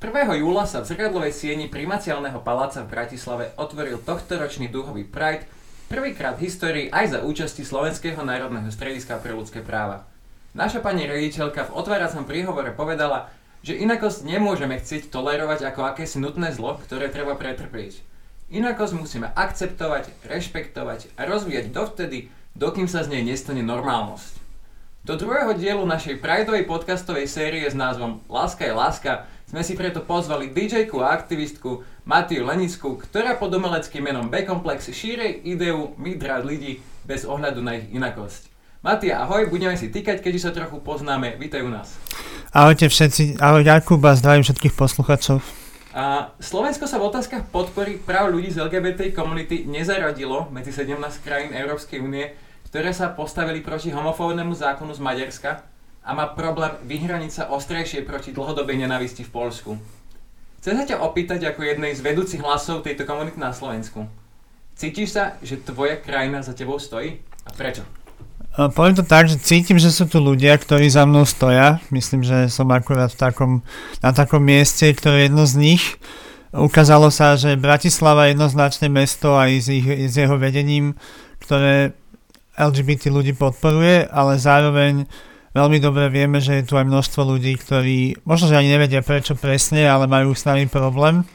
1. júla sa v zrkadlovej sieni primaciálneho paláca v Bratislave otvoril tohtoročný duhový Pride, prvýkrát v histórii aj za účasti Slovenského národného strediska pre ľudské práva. Naša pani rediteľka v otváracom príhovore povedala, že inakosť nemôžeme chcieť tolerovať ako akési nutné zlo, ktoré treba pretrpieť. Inakosť musíme akceptovať, rešpektovať a rozvíjať dovtedy, dokým sa z nej nestane normálnosť. Do druhého dielu našej Prideovej podcastovej série s názvom Láska je láska sme si preto pozvali DJ-ku a aktivistku Matiu Lenicku, ktorá pod umeleckým menom B-Complex šírej ideu rád ľudí bez ohľadu na ich inakosť. Matia, ahoj, budeme si týkať, keďže sa trochu poznáme. Vítaj u nás. Ahojte všetci, ahoj Jakub a zdravím všetkých poslucháčov. A Slovensko sa v otázkach podpory práv ľudí z LGBT komunity nezaradilo medzi 17 krajín Európskej únie, ktoré sa postavili proti homofóbnemu zákonu z Maďarska a má problém vyhraniť sa ostrejšie proti dlhodobej nenávisti v Polsku. Chcem sa ťa opýtať ako jednej z vedúcich hlasov tejto komunity na Slovensku. Cítiš sa, že tvoja krajina za tebou stojí? A prečo? Poviem to tak, že cítim, že sú tu ľudia, ktorí za mnou stoja. Myslím, že som akurát v takom, na takom mieste, ktoré je jedno z nich. Ukázalo sa, že Bratislava je jednoznačné mesto aj s, ich, s jeho vedením, ktoré LGBT ľudí podporuje, ale zároveň veľmi dobre vieme, že je tu aj množstvo ľudí, ktorí možno, že ani nevedia prečo presne, ale majú s nami problém.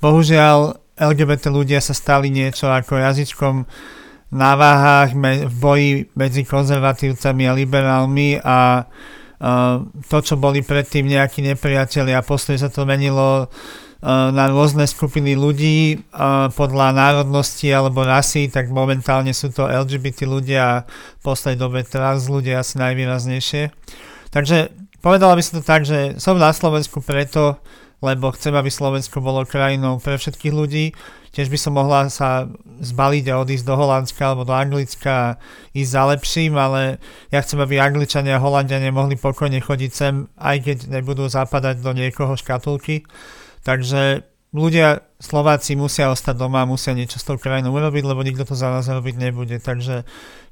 Bohužiaľ, LGBT ľudia sa stali niečo ako jazyčkom na váhách me, v boji medzi konzervatívcami a liberálmi a uh, to, čo boli predtým nejakí nepriatelia, postoj sa to menilo na rôzne skupiny ľudí podľa národnosti alebo rasy, tak momentálne sú to LGBT ľudia a v poslednej dobe trans ľudia asi najvýraznejšie. Takže povedala by som to tak, že som na Slovensku preto, lebo chcem, aby Slovensko bolo krajinou pre všetkých ľudí. Tiež by som mohla sa zbaliť a odísť do Holandska alebo do Anglicka a ísť za lepším, ale ja chcem, aby Angličania a Holandiania mohli pokojne chodiť sem, aj keď nebudú zapadať do niekoho škatulky. Takže ľudia, Slováci musia ostať doma, musia niečo s tou krajinou urobiť, lebo nikto to za nás robiť nebude. Takže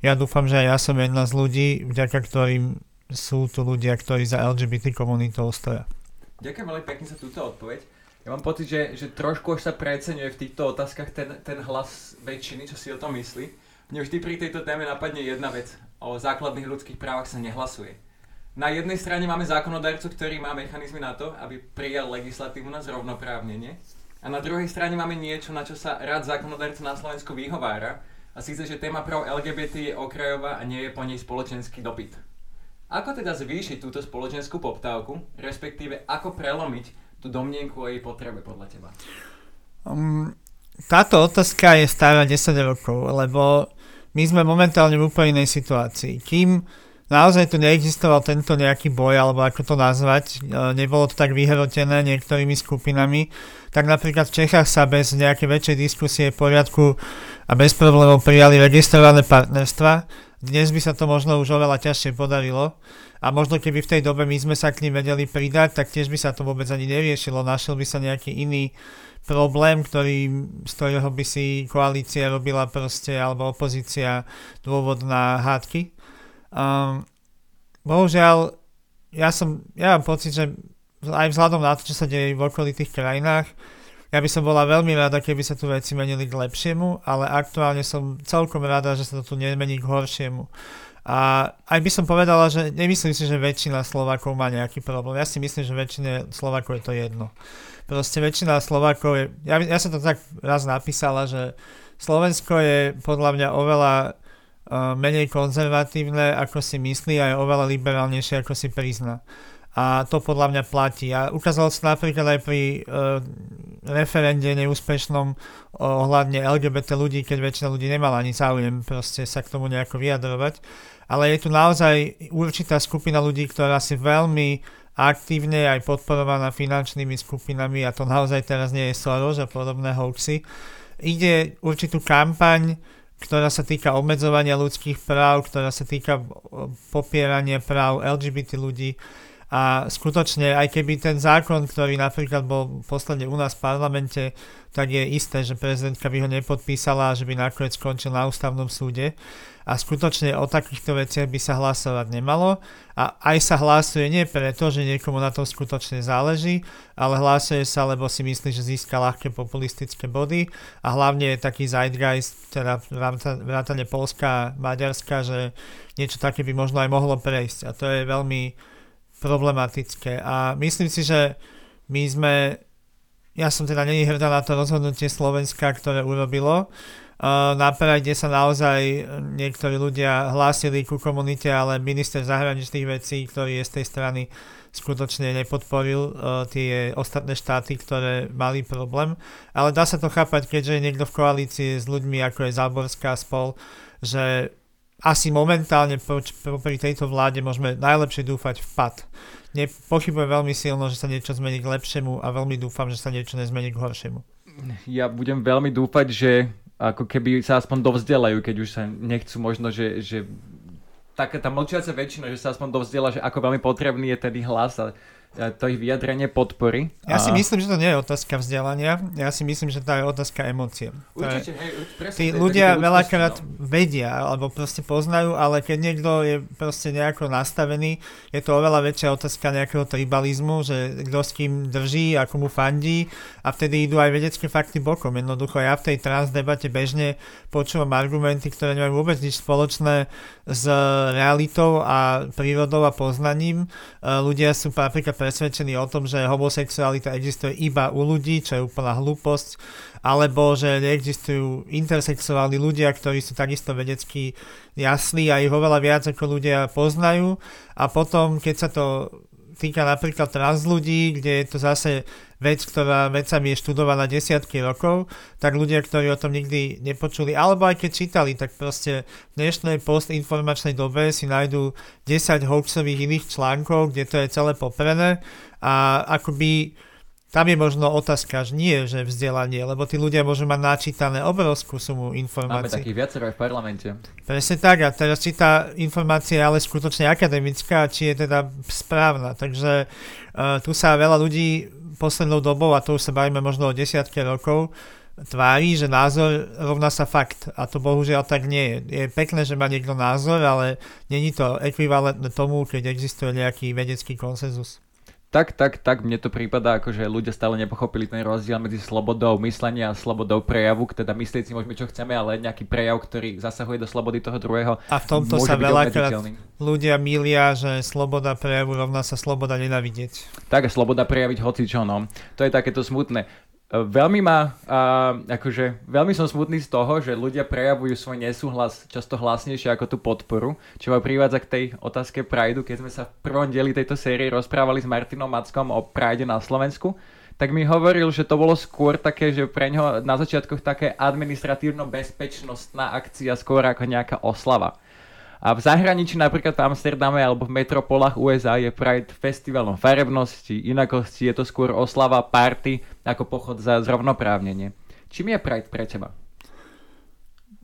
ja dúfam, že aj ja som jedna z ľudí, vďaka ktorým sú tu ľudia, ktorí za LGBT komunitou stoja. Ďakujem veľmi pekne za túto odpoveď. Ja mám pocit, že, že trošku už sa preceňuje v týchto otázkach ten, ten hlas väčšiny, čo si o tom myslí. Mne vždy pri tejto téme napadne jedna vec. O základných ľudských právach sa nehlasuje na jednej strane máme zákonodarcu, ktorý má mechanizmy na to, aby prijal legislatívu na zrovnoprávnenie. A na druhej strane máme niečo, na čo sa rád zákonodarca na Slovensku vyhovára. A síce, že téma práv LGBT je okrajová a nie je po nej spoločenský dopyt. Ako teda zvýšiť túto spoločenskú poptávku, respektíve ako prelomiť tú domnienku o jej potrebe podľa teba? Um, táto otázka je stará 10 rokov, lebo my sme momentálne v úplne inej situácii. Kým naozaj tu neexistoval tento nejaký boj, alebo ako to nazvať, e, nebolo to tak vyhrotené niektorými skupinami, tak napríklad v Čechách sa bez nejakej väčšej diskusie v poriadku a bez problémov prijali registrované partnerstva. Dnes by sa to možno už oveľa ťažšie podarilo a možno keby v tej dobe my sme sa k ním vedeli pridať, tak tiež by sa to vôbec ani neriešilo. Našiel by sa nejaký iný problém, ktorý, z ktorého by si koalícia robila proste, alebo opozícia dôvod na hádky. Um, bohužiaľ, ja som, ja mám pocit, že aj vzhľadom na to, čo sa deje v okolitých krajinách, ja by som bola veľmi rada, keby sa tu veci menili k lepšiemu, ale aktuálne som celkom rada, že sa to tu nemení k horšiemu. A aj by som povedala, že nemyslím si, že väčšina Slovákov má nejaký problém. Ja si myslím, že väčšine Slovákov je to jedno. Proste väčšina Slovákov je... Ja, ja som to tak raz napísala, že Slovensko je podľa mňa oveľa menej konzervatívne, ako si myslí a je oveľa liberálnejšie, ako si prizná. A to podľa mňa platí. A ukázalo sa napríklad aj pri uh, referende neúspešnom ohľadne LGBT ľudí, keď väčšina ľudí nemala ani záujem proste sa k tomu nejako vyjadrovať. Ale je tu naozaj určitá skupina ľudí, ktorá si veľmi aktívne aj podporovaná finančnými skupinami a to naozaj teraz nie je Soros a podobné hoaxy ide určitú kampaň, ktorá sa týka obmedzovania ľudských práv, ktorá sa týka popierania práv LGBT ľudí a skutočne, aj keby ten zákon, ktorý napríklad bol posledne u nás v parlamente, tak je isté, že prezidentka by ho nepodpísala a že by nakoniec skončil na ústavnom súde. A skutočne o takýchto veciach by sa hlasovať nemalo. A aj sa hlasuje nie preto, že niekomu na tom skutočne záleží, ale hlasuje sa, lebo si myslí, že získa ľahké populistické body. A hlavne je taký zeitgeist, teda vrátane Polska a Maďarska, že niečo také by možno aj mohlo prejsť. A to je veľmi problematické. A myslím si, že my sme, ja som teda není hrdá na to rozhodnutie Slovenska, ktoré urobilo. Na Pride sa naozaj niektorí ľudia hlásili ku komunite, ale minister zahraničných vecí, ktorý je z tej strany, skutočne nepodporil uh, tie ostatné štáty, ktoré mali problém. Ale dá sa to chápať, keďže je niekto v koalícii s ľuďmi, ako je Záborská spol, že asi momentálne pri tejto vláde môžeme najlepšie dúfať v pad. Pochybujem veľmi silno, že sa niečo zmení k lepšiemu a veľmi dúfam, že sa niečo nezmení k horšiemu. Ja budem veľmi dúfať, že ako keby sa aspoň dovzdelajú, keď už sa nechcú možno, že, že taká tá mlčiaca väčšina, že sa aspoň dovzdela, že ako veľmi potrebný je tedy hlas a to ich vyjadrenie podpory. Ja si myslím, že to nie je otázka vzdelania, ja si myslím, že to je otázka emócie. Určite, hej, presne, tí ľudia veľakrát no. vedia, alebo proste poznajú, ale keď niekto je proste nejako nastavený, je to oveľa väčšia otázka nejakého tribalizmu, že kto s kým drží, ako mu fandí a vtedy idú aj vedecké fakty bokom. Jednoducho ja v tej trans debate bežne počúvam argumenty, ktoré nemajú vôbec nič spoločné s realitou a prírodou a poznaním. E, ľudia sú napríklad presvedčení o tom, že homosexualita existuje iba u ľudí, čo je úplná hlúposť, alebo že neexistujú intersexuálni ľudia, ktorí sú takisto vedecky jasní a ich oveľa viac ako ľudia poznajú. A potom, keď sa to týka napríklad trans ľudí, kde je to zase vec, ktorá vecami je študovaná desiatky rokov, tak ľudia, ktorí o tom nikdy nepočuli, alebo aj keď čítali, tak proste v dnešnej postinformačnej dobe si nájdú 10 hoaxových iných článkov, kde to je celé poprené a akoby tam je možno otázka, že nie, že vzdelanie, lebo tí ľudia môžu mať načítané obrovskú sumu informácií. Máme takých viacero aj v parlamente. Presne tak, a teraz či tá informácia je ale skutočne akademická, či je teda správna. Takže uh, tu sa veľa ľudí poslednou dobou, a to už sa bavíme možno o desiatke rokov, tvári, že názor rovná sa fakt. A to bohužiaľ tak nie je. Je pekné, že má niekto názor, ale není to ekvivalentné tomu, keď existuje nejaký vedecký konsenzus tak, tak, tak, mne to prípada, ako že ľudia stále nepochopili ten rozdiel medzi slobodou myslenia a slobodou prejavu, teda myslieť si môžeme čo chceme, ale nejaký prejav, ktorý zasahuje do slobody toho druhého. A v tomto sa veľakrát ľudia milia, že sloboda prejavu rovná sa sloboda nenavidieť. Tak, sloboda prejaviť hoci čo, no. To je takéto smutné. Veľmi ma, uh, akože, veľmi som smutný z toho, že ľudia prejavujú svoj nesúhlas často hlasnejšie ako tú podporu, čo ma privádza k tej otázke Prideu, keď sme sa v prvom dieli tejto série rozprávali s Martinom Mackom o Pride na Slovensku, tak mi hovoril, že to bolo skôr také, že pre ňoho na začiatkoch také administratívno-bezpečnostná akcia skôr ako nejaká oslava. A v zahraničí, napríklad v Amsterdame alebo v metropolách USA je Pride festivalom farebnosti, inakosti, je to skôr oslava party ako pochod za zrovnoprávnenie. Čím je Pride pre teba?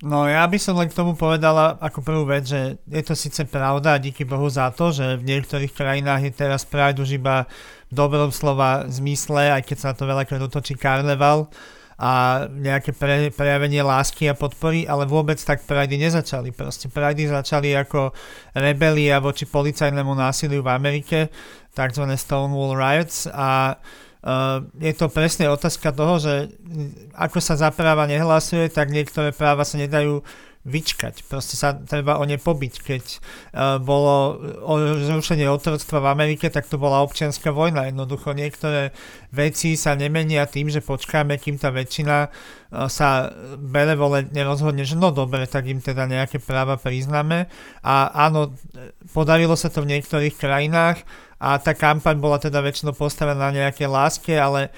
No ja by som len k tomu povedala ako prvú vec, že je to síce pravda a díky Bohu za to, že v niektorých krajinách je teraz Pride už iba v dobrom slova zmysle, aj keď sa na to veľakrát otočí karneval, a nejaké pre, prejavenie lásky a podpory, ale vôbec tak Pride nezačali. Proste Pride začali ako rebelia voči policajnému násiliu v Amerike, tzv. Stonewall Riots a Uh, je to presne otázka toho, že ako sa za práva nehlasuje, tak niektoré práva sa nedajú vyčkať. Proste sa treba o ne pobiť. Keď uh, bolo zrušenie otroctva v Amerike, tak to bola občianská vojna. Jednoducho niektoré veci sa nemenia tým, že počkáme, kým tá väčšina uh, sa benevolentne rozhodne, že no dobre, tak im teda nejaké práva priznáme. A áno, podarilo sa to v niektorých krajinách a tá kampaň bola teda väčšinou postavená na nejaké láske, ale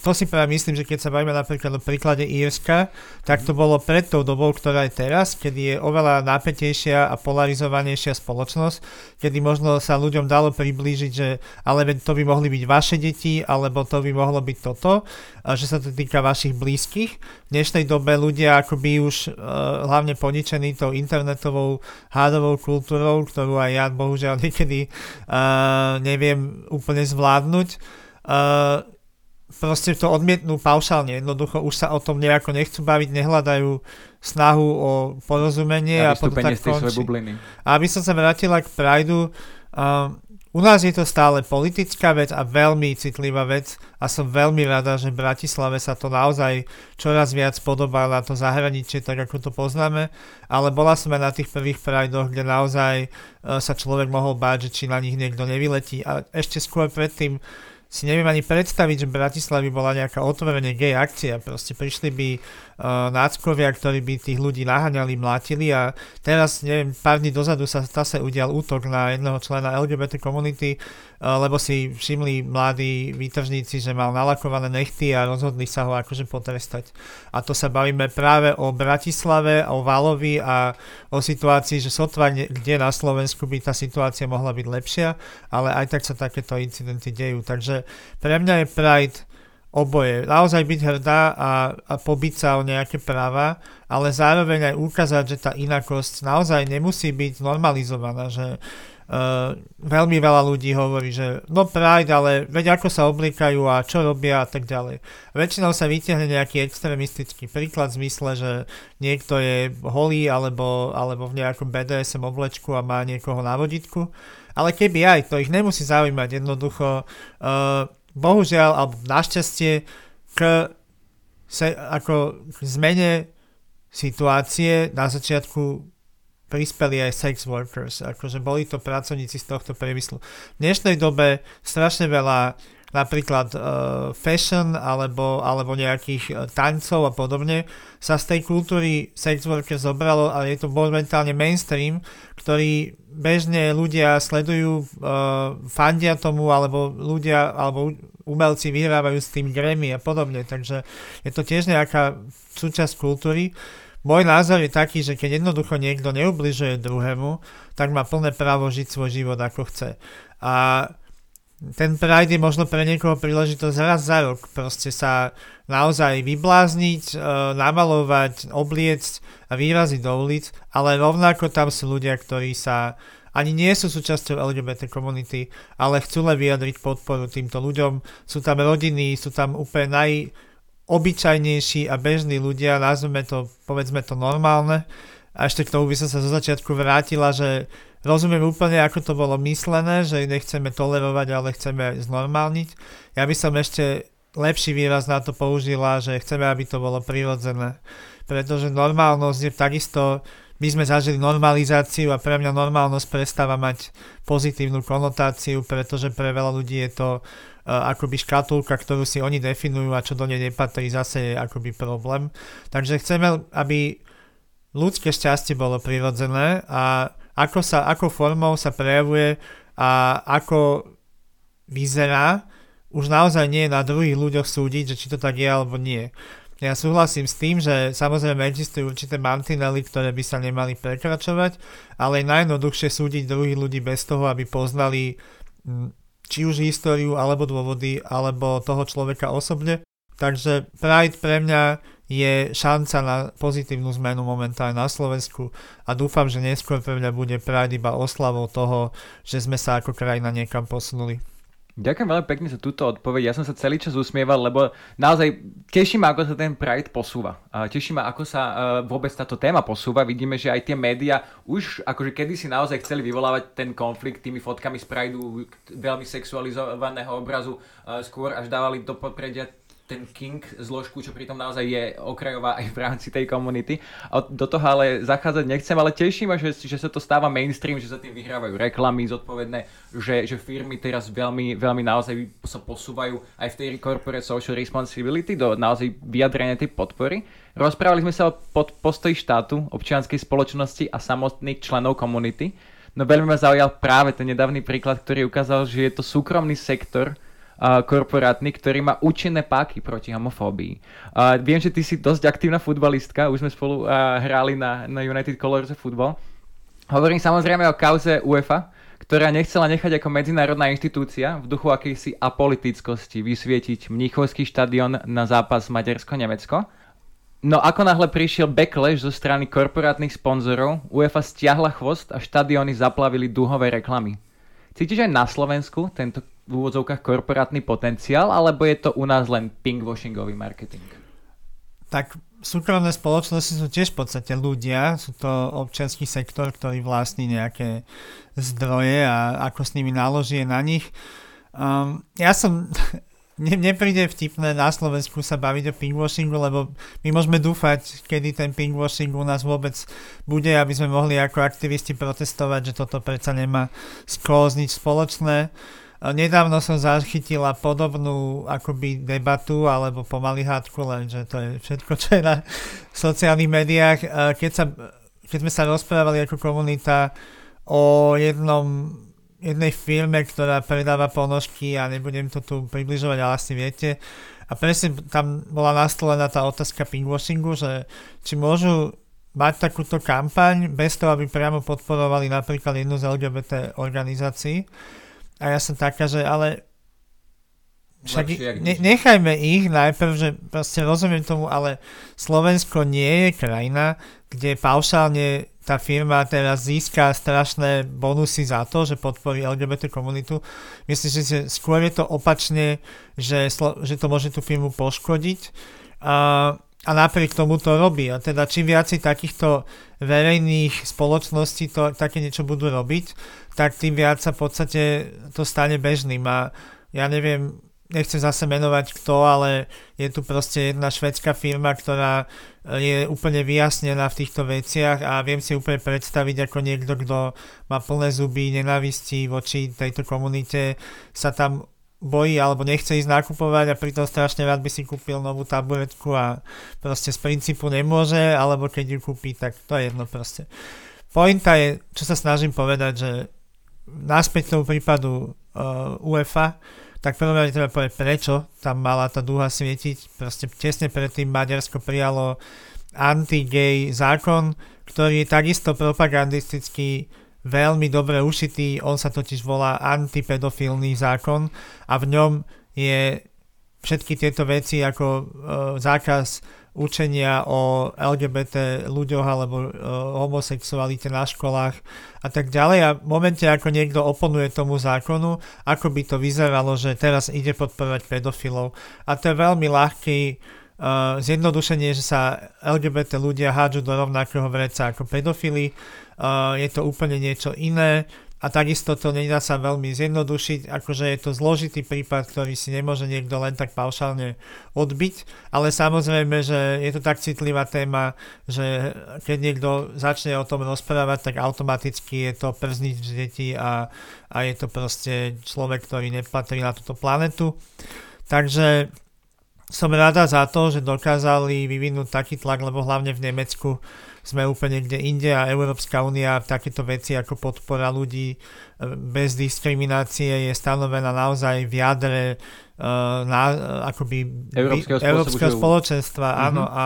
to si práve myslím, že keď sa bavíme napríklad o príklade Írska, tak to bolo pred tou dobou, ktorá je teraz, kedy je oveľa napätejšia a polarizovanejšia spoločnosť, kedy možno sa ľuďom dalo priblížiť, že ale to by mohli byť vaše deti, alebo to by mohlo byť toto, že sa to týka vašich blízkych. V dnešnej dobe ľudia akoby už uh, hlavne poničení tou internetovou hádovou kultúrou, ktorú aj ja bohužiaľ niekedy uh, neviem úplne zvládnuť, uh, proste to odmietnú paušálne, jednoducho už sa o tom nejako nechcú baviť, nehľadajú snahu o porozumenie a, a potom tak bubliny. A aby som sa vrátila k Prideu, um, u nás je to stále politická vec a veľmi citlivá vec a som veľmi rada, že v Bratislave sa to naozaj čoraz viac podobá na to zahraničie, tak ako to poznáme, ale bola som aj na tých prvých Pridoch, kde naozaj uh, sa človek mohol báť, že či na nich niekto nevyletí. A ešte skôr predtým si neviem ani predstaviť, že v Bratislavi bola nejaká otvorene gay akcia. Proste prišli by náckovia, ktorí by tých ľudí naháňali, mlátili a teraz, neviem, pár dní dozadu sa zase udial útok na jedného člena LGBT komunity, uh, lebo si všimli mladí výtržníci, že mal nalakované nechty a rozhodli sa ho akože potrestať. A to sa bavíme práve o Bratislave, o Valovi a o situácii, že sotva kde na Slovensku by tá situácia mohla byť lepšia, ale aj tak sa takéto incidenty dejú. Takže pre mňa je Pride oboje. Naozaj byť hrdá a, a pobiť sa o nejaké práva, ale zároveň aj ukázať, že tá inakosť naozaj nemusí byť normalizovaná, že uh, veľmi veľa ľudí hovorí, že no Pride, ale veď ako sa oblikajú a čo robia a tak ďalej. Väčšinou sa vytiahne nejaký extremistický príklad v zmysle, že niekto je holý alebo, alebo v nejakom BDSM oblečku a má niekoho na voditku, ale keby aj, to ich nemusí zaujímať, jednoducho uh, bohužiaľ, alebo našťastie, k, se, ako k zmene situácie na začiatku prispeli aj sex workers, akože boli to pracovníci z tohto priemyslu. V dnešnej dobe strašne veľa napríklad uh, fashion alebo, alebo nejakých uh, tancov a podobne, sa z tej kultúry sex worker zobralo, ale je to momentálne mainstream, ktorý bežne ľudia sledujú, uh, fandia tomu, alebo ľudia, alebo umelci vyhrávajú s tým Grammy a podobne, takže je to tiež nejaká súčasť kultúry. Môj názor je taký, že keď jednoducho niekto neubližuje druhému, tak má plné právo žiť svoj život ako chce. A ten Pride je možno pre niekoho príležitosť raz za rok proste sa naozaj vyblázniť, e, namalovať, obliecť a vyraziť do ulic, ale rovnako tam sú ľudia, ktorí sa ani nie sú súčasťou LGBT komunity, ale chcú len vyjadriť podporu týmto ľuďom. Sú tam rodiny, sú tam úplne najobyčajnejší a bežní ľudia, nazveme to, povedzme to normálne. A ešte k tomu by som sa zo začiatku vrátila, že rozumiem úplne, ako to bolo myslené, že nechceme tolerovať, ale chceme znormálniť. Ja by som ešte lepší výraz na to použila, že chceme, aby to bolo prirodzené. Pretože normálnosť je takisto, my sme zažili normalizáciu a pre mňa normálnosť prestáva mať pozitívnu konotáciu, pretože pre veľa ľudí je to uh, akoby škatulka, ktorú si oni definujú a čo do nej nepatrí, zase je akoby problém. Takže chceme, aby ľudské šťastie bolo prirodzené a ako, sa, ako formou sa prejavuje a ako vyzerá, už naozaj nie je na druhých ľuďoch súdiť, že či to tak je alebo nie. Ja súhlasím s tým, že samozrejme existujú určité mantinely, ktoré by sa nemali prekračovať, ale je najjednoduchšie súdiť druhých ľudí bez toho, aby poznali mm, či už históriu, alebo dôvody, alebo toho človeka osobne. Takže Pride pre mňa je šanca na pozitívnu zmenu momentálne na Slovensku a dúfam, že neskôr pre mňa bude Pride iba oslavou toho, že sme sa ako krajina niekam posunuli. Ďakujem veľmi pekne za túto odpoveď. Ja som sa celý čas usmieval, lebo naozaj teší ma, ako sa ten Pride posúva. Teší ma, ako sa uh, vôbec táto téma posúva. Vidíme, že aj tie médiá už akože kedysi naozaj chceli vyvolávať ten konflikt tými fotkami z Prideu, veľmi sexualizovaného obrazu, uh, skôr až dávali do podpredia ten king zložku, čo pritom naozaj je okrajová aj v rámci tej komunity. Do toho ale zachádzať nechcem, ale teším ma, že, že sa to stáva mainstream, že sa tým vyhrávajú reklamy zodpovedné, že, že firmy teraz veľmi, veľmi naozaj sa posúvajú aj v tej corporate social responsibility do naozaj vyjadrenia tej podpory. Rozprávali sme sa o pod, postoji štátu, občianskej spoločnosti a samotných členov komunity. No veľmi ma zaujal práve ten nedávny príklad, ktorý ukázal, že je to súkromný sektor, korporátny, ktorý má účinné páky proti homofóbii. Uh, viem, že ty si dosť aktívna futbalistka, už sme spolu uh, hrali na, na United Colors of Football. Hovorím samozrejme o kauze UEFA, ktorá nechcela nechať ako medzinárodná inštitúcia v duchu akejsi apolitickosti vysvietiť Mníchovský štadión na zápas Maďarsko-Nemecko. No ako náhle prišiel backlash zo strany korporátnych sponzorov, UEFA stiahla chvost a štadióny zaplavili dúhové reklamy. Cítiš aj na Slovensku tento v úvodzovkách korporátny potenciál, alebo je to u nás len pinkwashingový marketing? Tak súkromné spoločnosti sú tiež v podstate ľudia, sú to občianský sektor, ktorý vlastní nejaké zdroje a ako s nimi naloží na nich. Um, ja som mne, príde vtipné na Slovensku sa baviť o pinkwashingu, lebo my môžeme dúfať, kedy ten pinkwashing u nás vôbec bude, aby sme mohli ako aktivisti protestovať, že toto predsa nemá skôr nič spoločné. Nedávno som zachytila podobnú akoby debatu alebo pomaly hádku, lenže to je všetko, čo je na sociálnych médiách. Keď, sa, keď sme sa rozprávali ako komunita o jednom jednej firme, ktorá predáva ponožky a nebudem to tu približovať, ale asi viete. A presne tam bola nastolená tá otázka pinkwashingu, že či môžu mať takúto kampaň bez toho, aby priamo podporovali napríklad jednu z LGBT organizácií. A ja som taká, že ale však ne, nechajme ich najprv, že proste rozumiem tomu, ale Slovensko nie je krajina, kde paušálne tá firma teraz získa strašné bonusy za to, že podporí LGBT komunitu. Myslím že skôr je to opačne, že, že to môže tú firmu poškodiť. A, a napriek tomu to robí. A teda čím viac takýchto verejných spoločností to, také niečo budú robiť, tak tým viac sa v podstate to stane bežným. A ja neviem, nechcem zase menovať kto, ale je tu proste jedna švedská firma, ktorá je úplne vyjasnená v týchto veciach a viem si úplne predstaviť, ako niekto, kto má plné zuby nenávisti voči tejto komunite, sa tam bojí alebo nechce ísť nakupovať a pritom strašne rád by si kúpil novú taburetku a proste z princípu nemôže, alebo keď ju kúpi, tak to je jedno proste. Pointa je, čo sa snažím povedať, že náspäť tomu prípadu uh, UEFA, tak prvom rade treba povedať, prečo tam mala tá dúha svietiť. Proste tesne predtým Maďarsko prijalo anti-gay zákon, ktorý je takisto propagandisticky veľmi dobre ušitý, on sa totiž volá antipedofilný zákon a v ňom je všetky tieto veci ako e, zákaz učenia o LGBT ľuďoch alebo o homosexualite na školách a tak ďalej. A v momente ako niekto oponuje tomu zákonu, ako by to vyzeralo, že teraz ide podporovať pedofilov. A to je veľmi ľahký uh, zjednodušenie, že sa LGBT ľudia hádžu do rovnakého vreca ako pedofily, uh, je to úplne niečo iné a takisto to nedá sa veľmi zjednodušiť, akože je to zložitý prípad, ktorý si nemôže niekto len tak paušálne odbiť, ale samozrejme, že je to tak citlivá téma, že keď niekto začne o tom rozprávať, tak automaticky je to prznič detí a, a je to proste človek, ktorý nepatrí na túto planetu. Takže som rada za to, že dokázali vyvinúť taký tlak, lebo hlavne v Nemecku sme úplne kde inde a Európska únia v takéto veci ako podpora ľudí e, bez diskriminácie je stanovená naozaj v jadre uh, na, akoby Európskeho, Európskeho spoločenstva. Uh-huh. Áno, a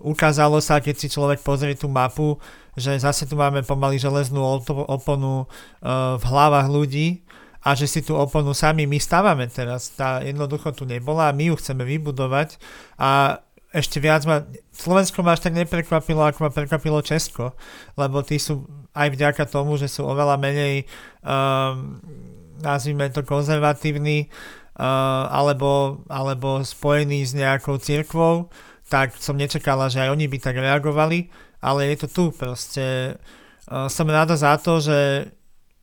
ukázalo sa, keď si človek pozrie tú mapu, že zase tu máme pomaly železnú oponu uh, v hlavách ľudí a že si tú oponu sami my stávame teraz. Tá jednoducho tu nebola a my ju chceme vybudovať a ešte viac ma, Slovensko ma až tak neprekvapilo, ako ma prekvapilo Česko, lebo tí sú aj vďaka tomu, že sú oveľa menej, um, nazvime to konzervatívni, uh, alebo, alebo spojení s nejakou cirkvou, tak som nečakala, že aj oni by tak reagovali, ale je to tu proste. Uh, som rada za to, že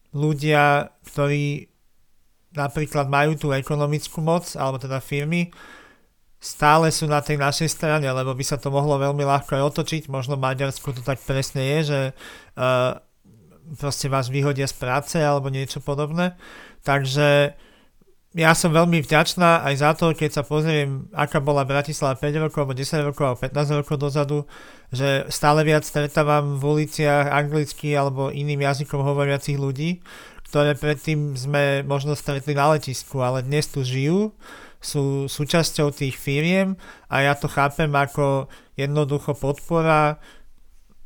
ľudia, ktorí napríklad majú tú ekonomickú moc, alebo teda firmy, stále sú na tej našej strane, lebo by sa to mohlo veľmi ľahko aj otočiť. Možno v Maďarsku to tak presne je, že uh, proste vás vyhodia z práce alebo niečo podobné. Takže ja som veľmi vďačná aj za to, keď sa pozriem, aká bola Bratislava 5 rokov, alebo 10 rokov, alebo 15 rokov dozadu, že stále viac stretávam v uliciach anglicky alebo iným jazykom hovoriacich ľudí, ktoré predtým sme možno stretli na letisku, ale dnes tu žijú, sú súčasťou tých firiem a ja to chápem ako jednoducho podpora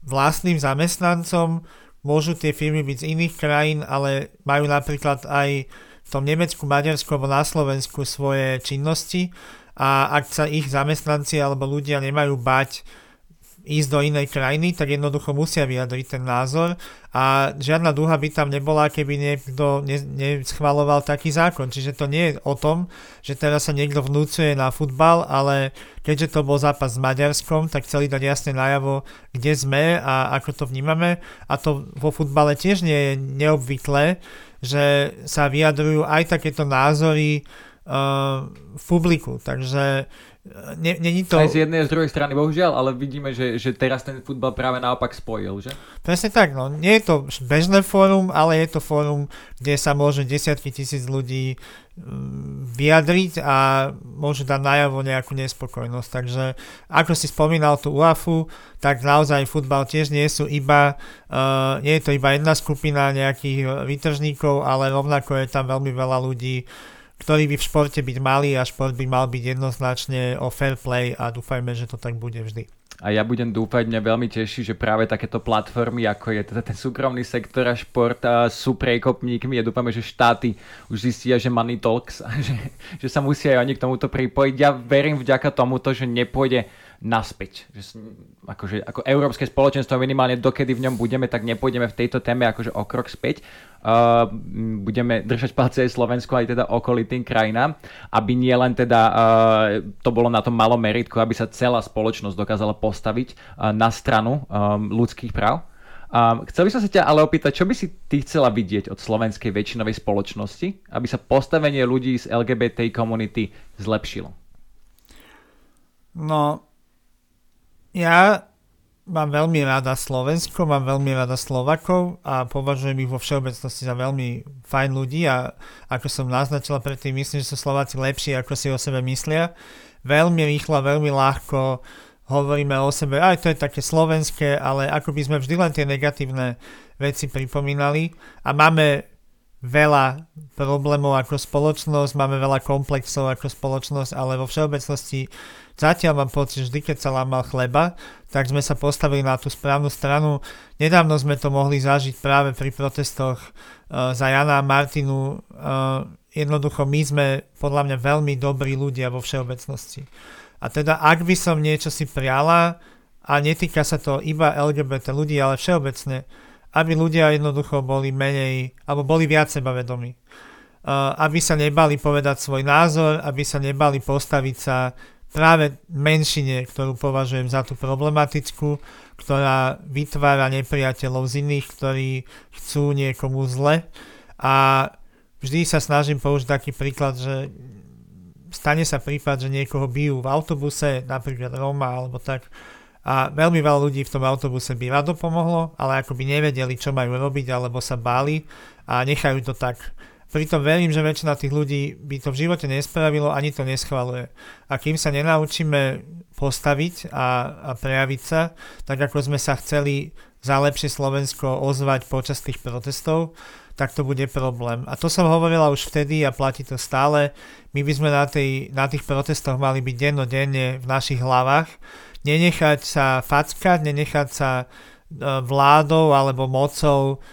vlastným zamestnancom. Môžu tie firmy byť z iných krajín, ale majú napríklad aj v tom Nemecku, Maďarsku alebo na Slovensku svoje činnosti a ak sa ich zamestnanci alebo ľudia nemajú bať ísť do inej krajiny, tak jednoducho musia vyjadriť ten názor a žiadna duha by tam nebola, keby niekto ne, neschvaloval taký zákon. Čiže to nie je o tom, že teraz sa niekto vnúcuje na futbal, ale keďže to bol zápas s Maďarskom, tak chceli dať jasne najavo, kde sme a ako to vnímame. A to vo futbale tiež nie je neobvyklé, že sa vyjadrujú aj takéto názory uh, v publiku. Takže Není to... Aj z jednej a z druhej strany, bohužiaľ, ale vidíme, že, že teraz ten futbal práve naopak spojil, že? Presne tak, no. Nie je to bežné fórum, ale je to fórum, kde sa môže desiatky tisíc ľudí mm, vyjadriť a môžu dať najavo nejakú nespokojnosť. Takže ako si spomínal tú UAFu, tak naozaj futbal tiež nie sú iba, uh, nie je to iba jedna skupina nejakých výtržníkov, ale rovnako je tam veľmi veľa ľudí, ktorí by v športe byť mali a šport by mal byť jednoznačne o fair play a dúfajme, že to tak bude vždy. A ja budem dúfať, mňa veľmi teší, že práve takéto platformy, ako je teda ten súkromný sektor a šport a sú prekopníkmi a dúfame, že štáty už zistia, že money talks a že, že sa musia aj oni k tomuto pripojiť. Ja verím vďaka tomuto, že nepôjde naspäť. Že, akože, ako európske spoločenstvo minimálne dokedy v ňom budeme, tak nepôjdeme v tejto téme akože o krok späť. Uh, budeme držať palce aj Slovensku aj teda okolitým krajinám, aby nie len teda uh, to bolo na tom malom meritku, aby sa celá spoločnosť dokázala postaviť uh, na stranu um, ľudských práv. Um, chcel by som sa ťa ale opýtať, čo by si ty chcela vidieť od slovenskej väčšinovej spoločnosti, aby sa postavenie ľudí z LGBT komunity zlepšilo? No, ja mám veľmi rada Slovensko, mám veľmi rada Slovakov a považujem ich vo všeobecnosti za veľmi fajn ľudí a ako som naznačila predtým, myslím, že sú Slováci lepší, ako si o sebe myslia. Veľmi rýchlo, veľmi ľahko hovoríme o sebe, aj to je také slovenské, ale ako by sme vždy len tie negatívne veci pripomínali a máme veľa problémov ako spoločnosť, máme veľa komplexov ako spoločnosť, ale vo všeobecnosti Zatiaľ mám pocit, vždy, keď sa lámal chleba, tak sme sa postavili na tú správnu stranu. Nedávno sme to mohli zažiť práve pri protestoch uh, za Jana a Martinu. Uh, jednoducho my sme podľa mňa veľmi dobrí ľudia vo všeobecnosti. A teda ak by som niečo si priala, a netýka sa to iba LGBT ľudí, ale všeobecne, aby ľudia jednoducho boli menej, alebo boli viac sebavedomí. Uh, aby sa nebali povedať svoj názor, aby sa nebali postaviť sa práve menšine, ktorú považujem za tú problematickú, ktorá vytvára nepriateľov z iných, ktorí chcú niekomu zle. A vždy sa snažím použiť taký príklad, že stane sa prípad, že niekoho bijú v autobuse, napríklad Roma alebo tak, a veľmi veľa ľudí v tom autobuse by rado pomohlo, ale ako by nevedeli, čo majú robiť, alebo sa báli a nechajú to tak. Pritom verím, že väčšina tých ľudí by to v živote nespravilo, ani to neschvaluje. A kým sa nenaučíme postaviť a, a prejaviť sa, tak ako sme sa chceli za lepšie Slovensko ozvať počas tých protestov, tak to bude problém. A to som hovorila už vtedy a platí to stále. My by sme na, tej, na tých protestoch mali byť dennodenne v našich hlavách, nenechať sa fackať, nenechať sa e, vládou alebo mocou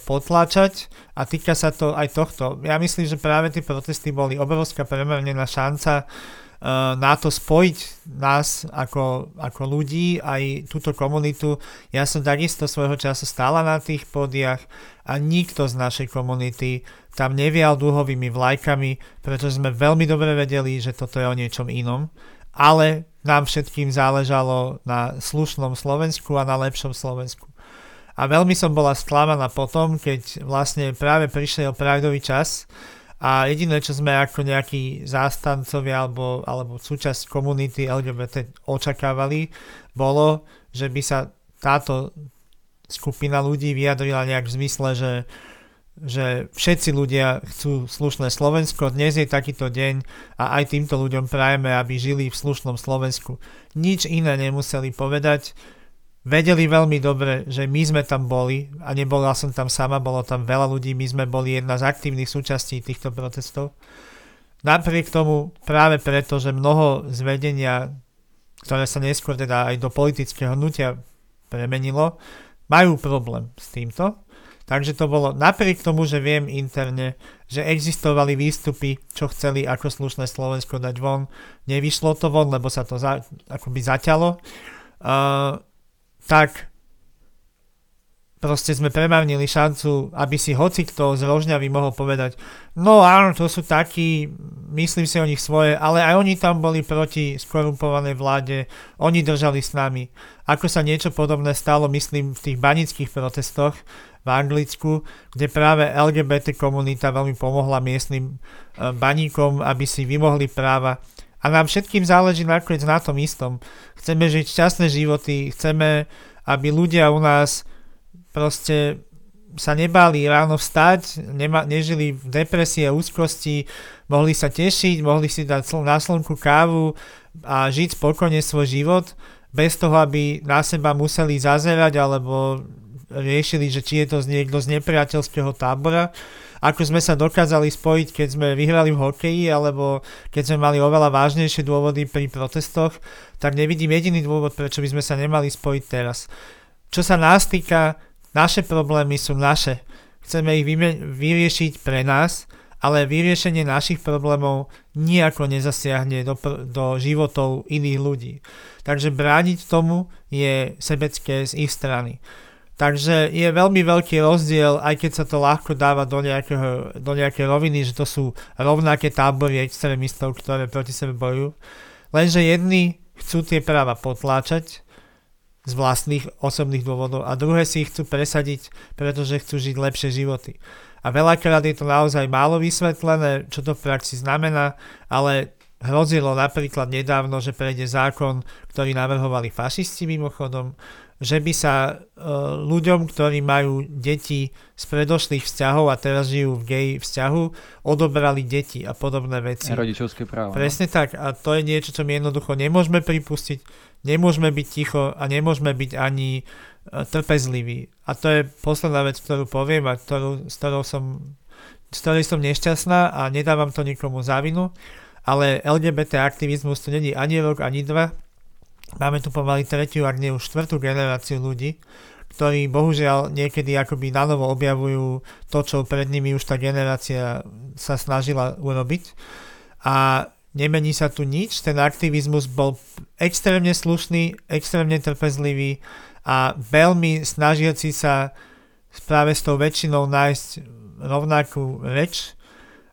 potláčať a týka sa to aj tohto. Ja myslím, že práve tie protesty boli obrovská premernená šanca uh, na to spojiť nás ako, ako ľudí, aj túto komunitu. Ja som takisto svojho času stála na tých podiach a nikto z našej komunity tam nevial dúhovými vlajkami, pretože sme veľmi dobre vedeli, že toto je o niečom inom, ale nám všetkým záležalo na slušnom Slovensku a na lepšom Slovensku a veľmi som bola sklamaná potom, keď vlastne práve prišiel pravdový čas a jediné, čo sme ako nejakí zástancovia alebo, alebo súčasť komunity LGBT očakávali, bolo, že by sa táto skupina ľudí vyjadrila nejak v zmysle, že, že všetci ľudia chcú slušné Slovensko, dnes je takýto deň a aj týmto ľuďom prajeme, aby žili v slušnom Slovensku. Nič iné nemuseli povedať, vedeli veľmi dobre, že my sme tam boli a nebola som tam sama, bolo tam veľa ľudí, my sme boli jedna z aktívnych súčastí týchto protestov. Napriek tomu práve preto, že mnoho zvedenia, ktoré sa neskôr teda aj do politického hnutia premenilo, majú problém s týmto. Takže to bolo napriek tomu, že viem interne, že existovali výstupy, čo chceli ako slušné Slovensko dať von. Nevyšlo to von, lebo sa to za, akoby zaťalo. Uh, tak proste sme premarnili šancu, aby si hoci kto z Rožňavy mohol povedať, no áno, to sú takí, myslím si o nich svoje, ale aj oni tam boli proti skorumpovanej vláde, oni držali s nami. Ako sa niečo podobné stalo, myslím, v tých banických protestoch, v Anglicku, kde práve LGBT komunita veľmi pomohla miestnym e, baníkom, aby si vymohli práva. A nám všetkým záleží nakoniec na tom istom. Chceme žiť šťastné životy, chceme, aby ľudia u nás proste sa nebáli ráno vstať, nema, nežili v depresii a úzkosti, mohli sa tešiť, mohli si dať na slnku kávu a žiť spokojne svoj život, bez toho, aby na seba museli zazerať alebo riešili, že či je to niekto z nepriateľského tábora. Ako sme sa dokázali spojiť, keď sme vyhrali v hokeji, alebo keď sme mali oveľa vážnejšie dôvody pri protestoch, tak nevidím jediný dôvod, prečo by sme sa nemali spojiť teraz. Čo sa nás týka, naše problémy sú naše. Chceme ich vyriešiť pre nás, ale vyriešenie našich problémov nijako nezasiahne do, do životov iných ľudí. Takže brániť tomu je sebecké z ich strany. Takže je veľmi veľký rozdiel, aj keď sa to ľahko dáva do, nejakého, do nejakej roviny, že to sú rovnaké tábory extrémistov, ktoré proti sebe bojujú. Lenže jedni chcú tie práva potláčať z vlastných osobných dôvodov a druhé si ich chcú presadiť, pretože chcú žiť lepšie životy. A veľakrát je to naozaj málo vysvetlené, čo to v praxi znamená, ale hrozilo napríklad nedávno, že prejde zákon, ktorý navrhovali fašisti mimochodom, že by sa uh, ľuďom, ktorí majú deti z predošlých vzťahov a teraz žijú v gay vzťahu, odobrali deti a podobné veci. Rodičovské právo. No. Presne no? tak a to je niečo, čo my jednoducho nemôžeme pripustiť, nemôžeme byť ticho a nemôžeme byť ani uh, trpezliví. A to je posledná vec, ktorú poviem a ktorú, s ktorou som z ktorej som nešťastná a nedávam to nikomu za vinu, ale LGBT aktivizmus to není ani rok, ani dva, Máme tu pomaly tretiu, ak nie už štvrtú generáciu ľudí, ktorí bohužiaľ niekedy akoby nanovo objavujú to, čo pred nimi už tá generácia sa snažila urobiť. A nemení sa tu nič, ten aktivizmus bol extrémne slušný, extrémne trpezlivý a veľmi snažiaci sa práve s tou väčšinou nájsť rovnakú reč,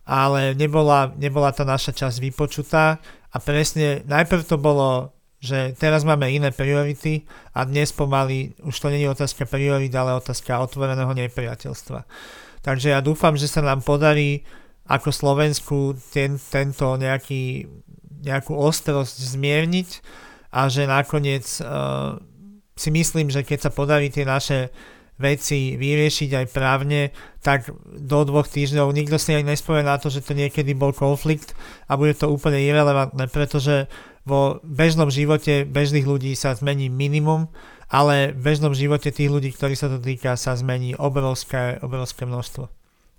ale nebola, nebola tá naša časť vypočutá a presne najprv to bolo že teraz máme iné priority a dnes pomaly už to není otázka priorit, ale otázka otvoreného nepriateľstva. Takže ja dúfam, že sa nám podarí ako Slovensku ten, tento nejaký, nejakú ostrosť zmierniť a že nakoniec uh, si myslím, že keď sa podarí tie naše veci vyriešiť aj právne, tak do dvoch týždňov nikto si aj nespovie na to, že to niekedy bol konflikt a bude to úplne irrelevantné, pretože vo bežnom živote bežných ľudí sa zmení minimum, ale v bežnom živote tých ľudí, ktorí sa to týka, sa zmení obrovské, obrovské množstvo.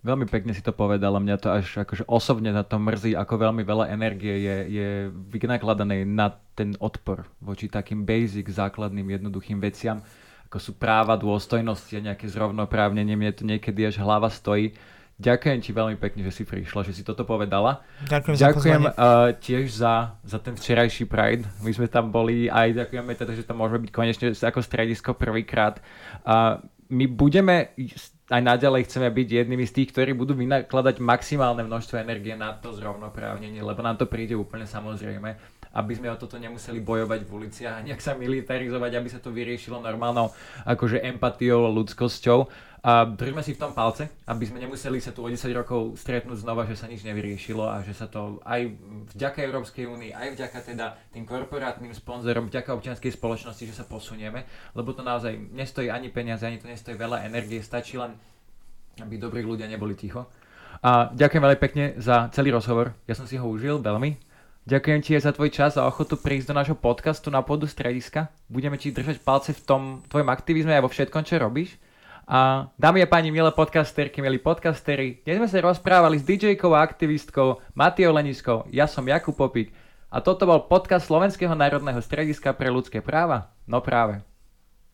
Veľmi pekne si to povedal mňa to až akože osobne na to mrzí, ako veľmi veľa energie je, je vynakladané na ten odpor voči takým basic, základným, jednoduchým veciam, ako sú práva, dôstojnosti a nejaké zrovnoprávnenie. Mne to niekedy až hlava stojí Ďakujem ti veľmi pekne, že si prišla, že si toto povedala. Ďakujem, ďakujem za uh, tiež za, za ten včerajší Pride. My sme tam boli aj ďakujeme teda, že to môže byť konečne ako stredisko prvýkrát. Uh, my budeme aj naďalej chceme byť jednými z tých, ktorí budú vynakladať maximálne množstvo energie na to zrovnoprávnenie, lebo nám to príde úplne samozrejme, aby sme o toto nemuseli bojovať v uliciach a nejak sa militarizovať, aby sa to vyriešilo normálnou akože empatiou, ľudskosťou. A držme si v tom palce, aby sme nemuseli sa tu o 10 rokov stretnúť znova, že sa nič nevyriešilo a že sa to aj vďaka Európskej únii, aj vďaka teda tým korporátnym sponzorom, vďaka občianskej spoločnosti, že sa posunieme, lebo to naozaj nestojí ani peniaze, ani to nestojí veľa energie, stačí len, aby dobrí ľudia neboli ticho. A ďakujem veľmi pekne za celý rozhovor, ja som si ho užil veľmi Ďakujem ti za tvoj čas a ochotu prísť do nášho podcastu na pôdu strediska. Budeme ti držať palce v tom tvojom aktivizme a vo všetkom, čo robíš. A dámy a páni, milé podcasterky, milí podcastery, dnes sme sa rozprávali s DJ-kou a aktivistkou Matiou Leniskou, ja som Jakub Popík a toto bol podcast Slovenského národného strediska pre ľudské práva. No práve.